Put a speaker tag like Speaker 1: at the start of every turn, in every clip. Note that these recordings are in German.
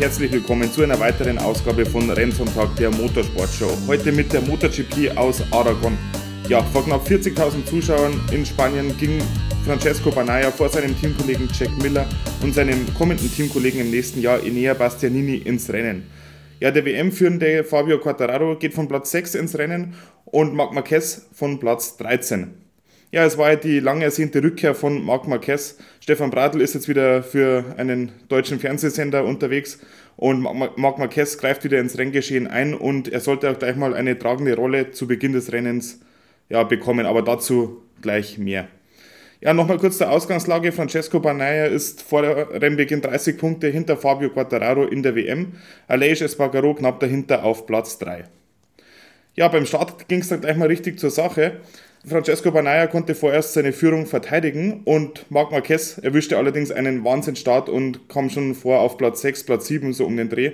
Speaker 1: herzlich willkommen zu einer weiteren Ausgabe von Rennsonntag der Motorsportshow. Heute mit der MotoGP aus Aragon. Ja, vor knapp 40.000 Zuschauern in Spanien ging Francesco Banaya vor seinem Teamkollegen Jack Miller und seinem kommenden Teamkollegen im nächsten Jahr Enea Bastianini ins Rennen. Ja, der WM-führende Fabio Quartararo geht von Platz 6 ins Rennen und Marc Marquez von Platz 13. Ja, es war ja die lang ersehnte Rückkehr von Marc Marquez. Stefan Bradl ist jetzt wieder für einen deutschen Fernsehsender unterwegs und Marc Marquez greift wieder ins Renngeschehen ein und er sollte auch gleich mal eine tragende Rolle zu Beginn des Rennens ja, bekommen, aber dazu gleich mehr. Ja, nochmal kurz zur Ausgangslage. Francesco Banaya ist vor Rennbeginn 30 Punkte hinter Fabio Quartararo in der WM. Aleix Espargaro knapp dahinter auf Platz 3. Ja, beim Start ging es dann gleich mal richtig zur Sache. Francesco Banaya konnte vorerst seine Führung verteidigen und Marc Marquez erwischte allerdings einen Wahnsinnsstart und kam schon vor auf Platz 6, Platz 7 so um den Dreh.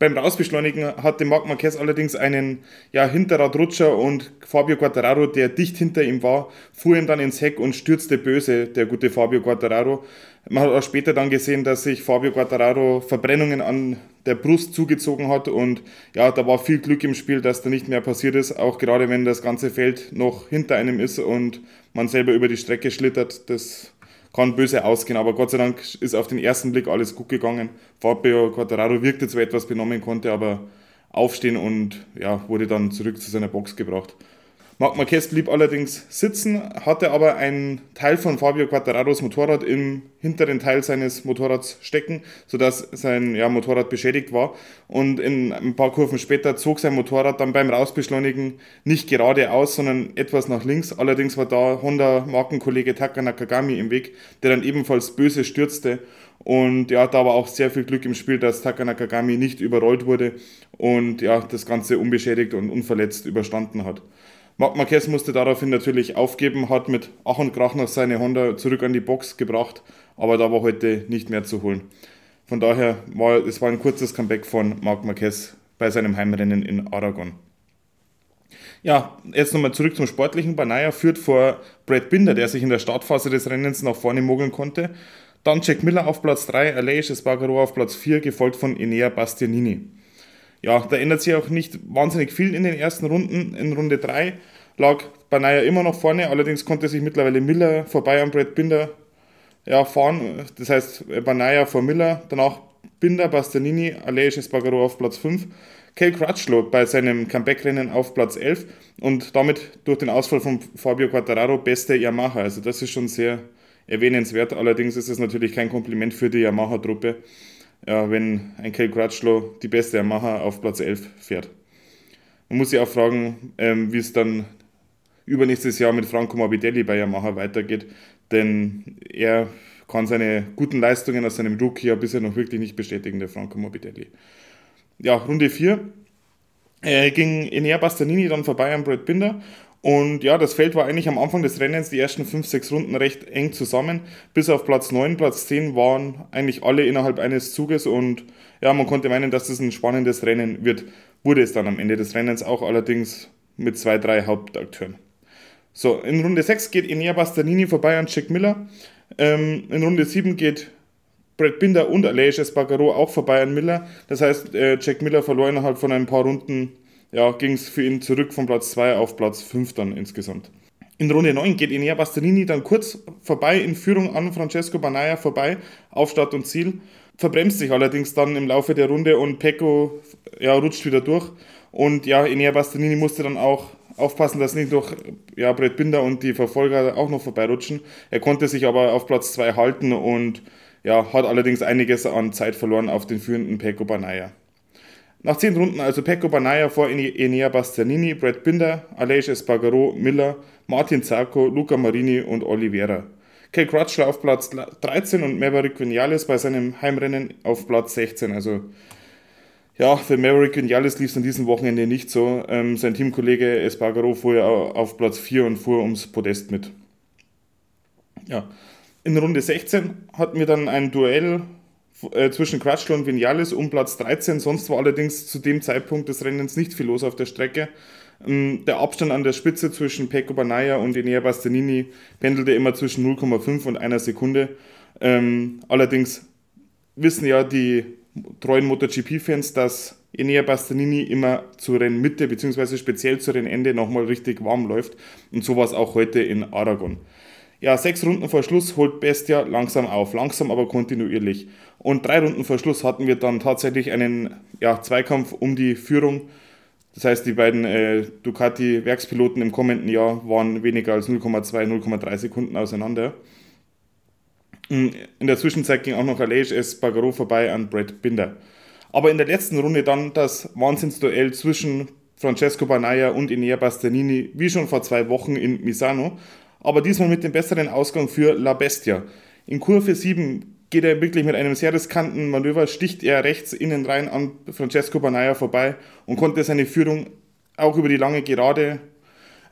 Speaker 1: Beim Rausbeschleunigen hatte Marc Marquez allerdings einen ja, Hinterradrutscher und Fabio Quattararo, der dicht hinter ihm war, fuhr ihm dann ins Heck und stürzte böse, der gute Fabio Quattararo. Man hat auch später dann gesehen, dass sich Fabio Quattararo Verbrennungen an der Brust zugezogen hat und ja, da war viel Glück im Spiel, dass da nicht mehr passiert ist, auch gerade wenn das ganze Feld noch hinter einem ist und man selber über die Strecke schlittert. Das kann böse ausgehen, aber Gott sei Dank ist auf den ersten Blick alles gut gegangen. Fabio Quattararo wirkte zwar etwas benommen, konnte aber aufstehen und ja, wurde dann zurück zu seiner Box gebracht. Marc Marquez blieb allerdings sitzen, hatte aber einen Teil von Fabio Quattararos Motorrad im hinteren Teil seines Motorrads stecken, sodass sein ja, Motorrad beschädigt war. Und in ein paar Kurven später zog sein Motorrad dann beim Rausbeschleunigen nicht geradeaus, sondern etwas nach links. Allerdings war da Honda-Markenkollege Taka Nakagami im Weg, der dann ebenfalls böse stürzte. Und ja, da war auch sehr viel Glück im Spiel, dass Taka Nakagami nicht überrollt wurde und ja, das Ganze unbeschädigt und unverletzt überstanden hat. Marc Marquez musste daraufhin natürlich aufgeben, hat mit Ach und Krach noch seine Honda zurück an die Box gebracht, aber da war heute nicht mehr zu holen. Von daher war es war ein kurzes Comeback von Marc Marquez bei seinem Heimrennen in Aragon. Ja, jetzt nochmal zurück zum Sportlichen. Banaya führt vor Brad Binder, der sich in der Startphase des Rennens nach vorne mogeln konnte. Dann Jack Miller auf Platz 3, Aleix Espargaro auf Platz 4, gefolgt von Enea Bastianini ja, da ändert sich auch nicht wahnsinnig viel in den ersten Runden. In Runde 3 lag Banaya immer noch vorne, allerdings konnte sich mittlerweile Miller vorbei am Brett Binder ja, fahren. Das heißt, Banaya vor Miller, danach Binder, Bastianini, Aleix Espargaro auf Platz 5. Kel Crutchlow bei seinem Comeback-Rennen auf Platz 11 und damit durch den Ausfall von Fabio Quattararo beste Yamaha. Also das ist schon sehr erwähnenswert. Allerdings ist es natürlich kein Kompliment für die Yamaha-Truppe ja, wenn ein Kel Crutchlow die beste Yamaha auf Platz 11 fährt. Man muss sich auch fragen, ähm, wie es dann übernächstes Jahr mit Franco Morbidelli bei Yamaha weitergeht, denn er kann seine guten Leistungen aus seinem Rookie ja bisher noch wirklich nicht bestätigen, der Franco Morbidelli. Ja, Runde 4 äh, ging Enea Bastianini dann vorbei an Brad Binder und ja, das Feld war eigentlich am Anfang des Rennens die ersten 5, 6 Runden recht eng zusammen. Bis auf Platz 9, Platz 10 waren eigentlich alle innerhalb eines Zuges und ja, man konnte meinen, dass das ein spannendes Rennen wird. Wurde es dann am Ende des Rennens auch allerdings mit zwei, drei Hauptakteuren. So, in Runde 6 geht Enea Bastianini vorbei an Jack Miller. Ähm, in Runde 7 geht Brad Binder und Aleix Espargaro auch vorbei an Miller. Das heißt, äh, Jack Miller verlor innerhalb von ein paar Runden ja, ging es für ihn zurück von Platz 2 auf Platz 5 dann insgesamt. In Runde 9 geht Enea Bastianini dann kurz vorbei in Führung an Francesco Banaya vorbei auf Start und Ziel, verbremst sich allerdings dann im Laufe der Runde und Pecco ja, rutscht wieder durch. Und ja, Enea Bastianini musste dann auch aufpassen, dass nicht noch ja, Brett Binder und die Verfolger auch noch vorbeirutschen. Er konnte sich aber auf Platz 2 halten und ja, hat allerdings einiges an Zeit verloren auf den führenden Pecco Banaya. Nach zehn Runden also Pecco Banaya vor Enea Bastianini, Brad Binder, Aleix Espargaro, Miller, Martin Zarco, Luca Marini und Oliveira. Kay Crutchler auf Platz 13 und Maverick Vinales bei seinem Heimrennen auf Platz 16. Also ja, für Maverick Vinales lief es an diesem Wochenende nicht so. Ähm, sein Teamkollege Espargaro fuhr ja auf Platz 4 und fuhr ums Podest mit. Ja. In Runde 16 hatten wir dann ein Duell äh, zwischen Crutchlow und Vinales um Platz 13. Sonst war allerdings zu dem Zeitpunkt des Rennens nicht viel los auf der Strecke. Ähm, der Abstand an der Spitze zwischen Pecco Banaya und Enea Bastianini pendelte immer zwischen 0,5 und einer Sekunde. Ähm, allerdings wissen ja die treuen MotoGP-Fans, dass Enea Bastianini immer zur Rennmitte bzw. speziell zu Rennende nochmal richtig warm läuft. Und so war es auch heute in Aragon. Ja, sechs Runden vor Schluss holt Bestia langsam auf, langsam aber kontinuierlich. Und drei Runden vor Schluss hatten wir dann tatsächlich einen ja, Zweikampf um die Führung. Das heißt, die beiden äh, Ducati-Werkspiloten im kommenden Jahr waren weniger als 0,2, 0,3 Sekunden auseinander. In der Zwischenzeit ging auch noch Aleix Espargaro vorbei an Brad Binder. Aber in der letzten Runde dann das Wahnsinnsduell zwischen Francesco Banaya und Inea Bastianini, wie schon vor zwei Wochen in Misano, aber diesmal mit dem besseren Ausgang für La Bestia. In Kurve 7 geht er wirklich mit einem sehr riskanten Manöver, sticht er rechts innen rein an Francesco Banaya vorbei und konnte seine Führung auch über die lange Gerade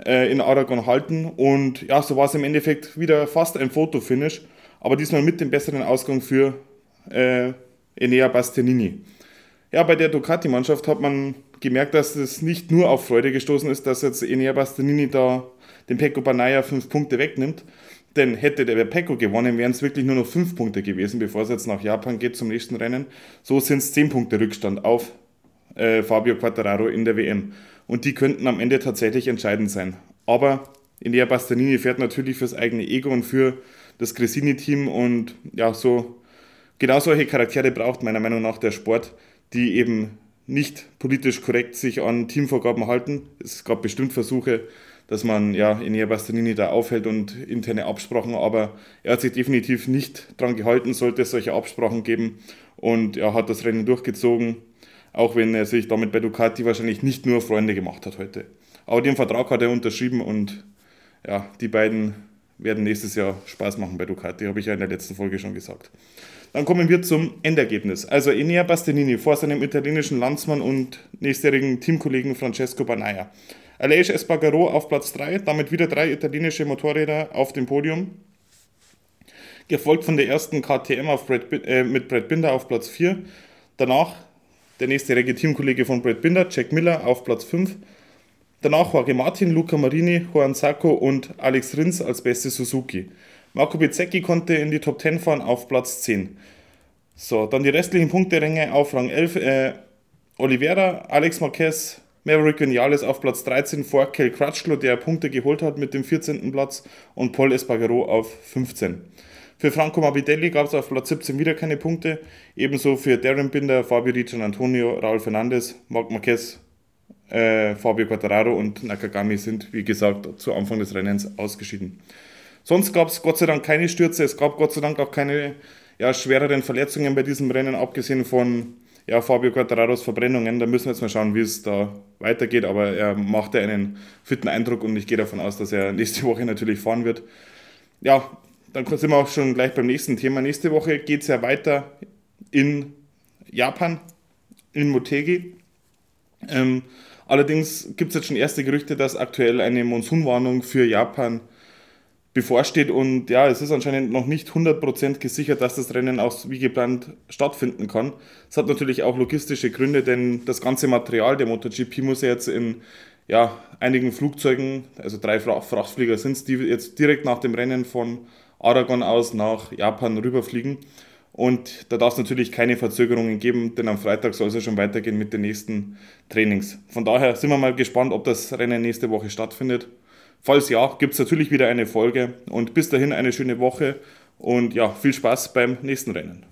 Speaker 1: äh, in Aragon halten. Und ja, so war es im Endeffekt wieder fast ein Fotofinish aber diesmal mit dem besseren Ausgang für äh, Enea Bastianini. Ja, bei der Ducati-Mannschaft hat man gemerkt, dass es nicht nur auf Freude gestoßen ist, dass jetzt Enea Bastianini da den Pecco Banaya fünf Punkte wegnimmt. Denn hätte der Pecco gewonnen, wären es wirklich nur noch fünf Punkte gewesen, bevor es jetzt nach Japan geht zum nächsten Rennen. So sind es zehn Punkte Rückstand auf äh, Fabio Quattararo in der WM. Und die könnten am Ende tatsächlich entscheidend sein. Aber Enea Bastianini fährt natürlich fürs eigene Ego und für das Gresini-Team und ja, so genau solche Charaktere braucht meiner Meinung nach der Sport, die eben nicht politisch korrekt sich an Teamvorgaben halten. Es gab bestimmt Versuche, dass man ja Enea Bastianini da aufhält und interne Absprachen, aber er hat sich definitiv nicht dran gehalten, sollte es solche Absprachen geben und er hat das Rennen durchgezogen, auch wenn er sich damit bei Ducati wahrscheinlich nicht nur Freunde gemacht hat heute. Aber den Vertrag hat er unterschrieben und ja, die beiden werden nächstes Jahr Spaß machen bei Ducati, habe ich ja in der letzten Folge schon gesagt. Dann kommen wir zum Endergebnis. Also Enea Bastianini vor seinem italienischen Landsmann und nächstjährigen Teamkollegen Francesco Banaya. Aleix Espargaro auf Platz 3, damit wieder drei italienische Motorräder auf dem Podium. Gefolgt von der ersten KTM Brad, äh, mit Brad Binder auf Platz 4. Danach der nächstjährige Teamkollege von Brad Binder, Jack Miller, auf Platz 5. Danach Jorge Martin, Luca Marini, Juan Sacco und Alex Rins als beste Suzuki. Marco Bezzecchi konnte in die Top 10 fahren auf Platz 10. So, dann die restlichen Punkteränge auf Rang 11. Äh, Oliveira, Alex Marquez, Maverick Vinales auf Platz 13 vor Kel Crutchlow, der Punkte geholt hat mit dem 14. Platz und Paul Espargaro auf 15. Für Franco Morbidelli gab es auf Platz 17 wieder keine Punkte. Ebenso für Darren Binder, Fabio Di Antonio, Raul Fernandez, Marc Marquez äh, Fabio Quattararo und Nakagami sind, wie gesagt, zu Anfang des Rennens ausgeschieden. Sonst gab es Gott sei Dank keine Stürze, es gab Gott sei Dank auch keine ja, schwereren Verletzungen bei diesem Rennen, abgesehen von ja, Fabio Quattararos Verbrennungen. Da müssen wir jetzt mal schauen, wie es da weitergeht, aber er machte einen fitten Eindruck und ich gehe davon aus, dass er nächste Woche natürlich fahren wird. Ja, dann sind wir auch schon gleich beim nächsten Thema. Nächste Woche geht es ja weiter in Japan, in Motegi. Ähm, Allerdings gibt es jetzt schon erste Gerüchte, dass aktuell eine Monsunwarnung für Japan bevorsteht und ja, es ist anscheinend noch nicht 100% gesichert, dass das Rennen auch wie geplant stattfinden kann. Es hat natürlich auch logistische Gründe, denn das ganze Material der MotoGP muss ja jetzt in ja, einigen Flugzeugen, also drei Frachtflieger sind es, die jetzt direkt nach dem Rennen von Aragon aus nach Japan rüberfliegen. Und da darf es natürlich keine Verzögerungen geben, denn am Freitag soll es ja schon weitergehen mit den nächsten Trainings. Von daher sind wir mal gespannt, ob das Rennen nächste Woche stattfindet. Falls ja, gibt es natürlich wieder eine Folge. Und bis dahin eine schöne Woche und ja, viel Spaß beim nächsten Rennen.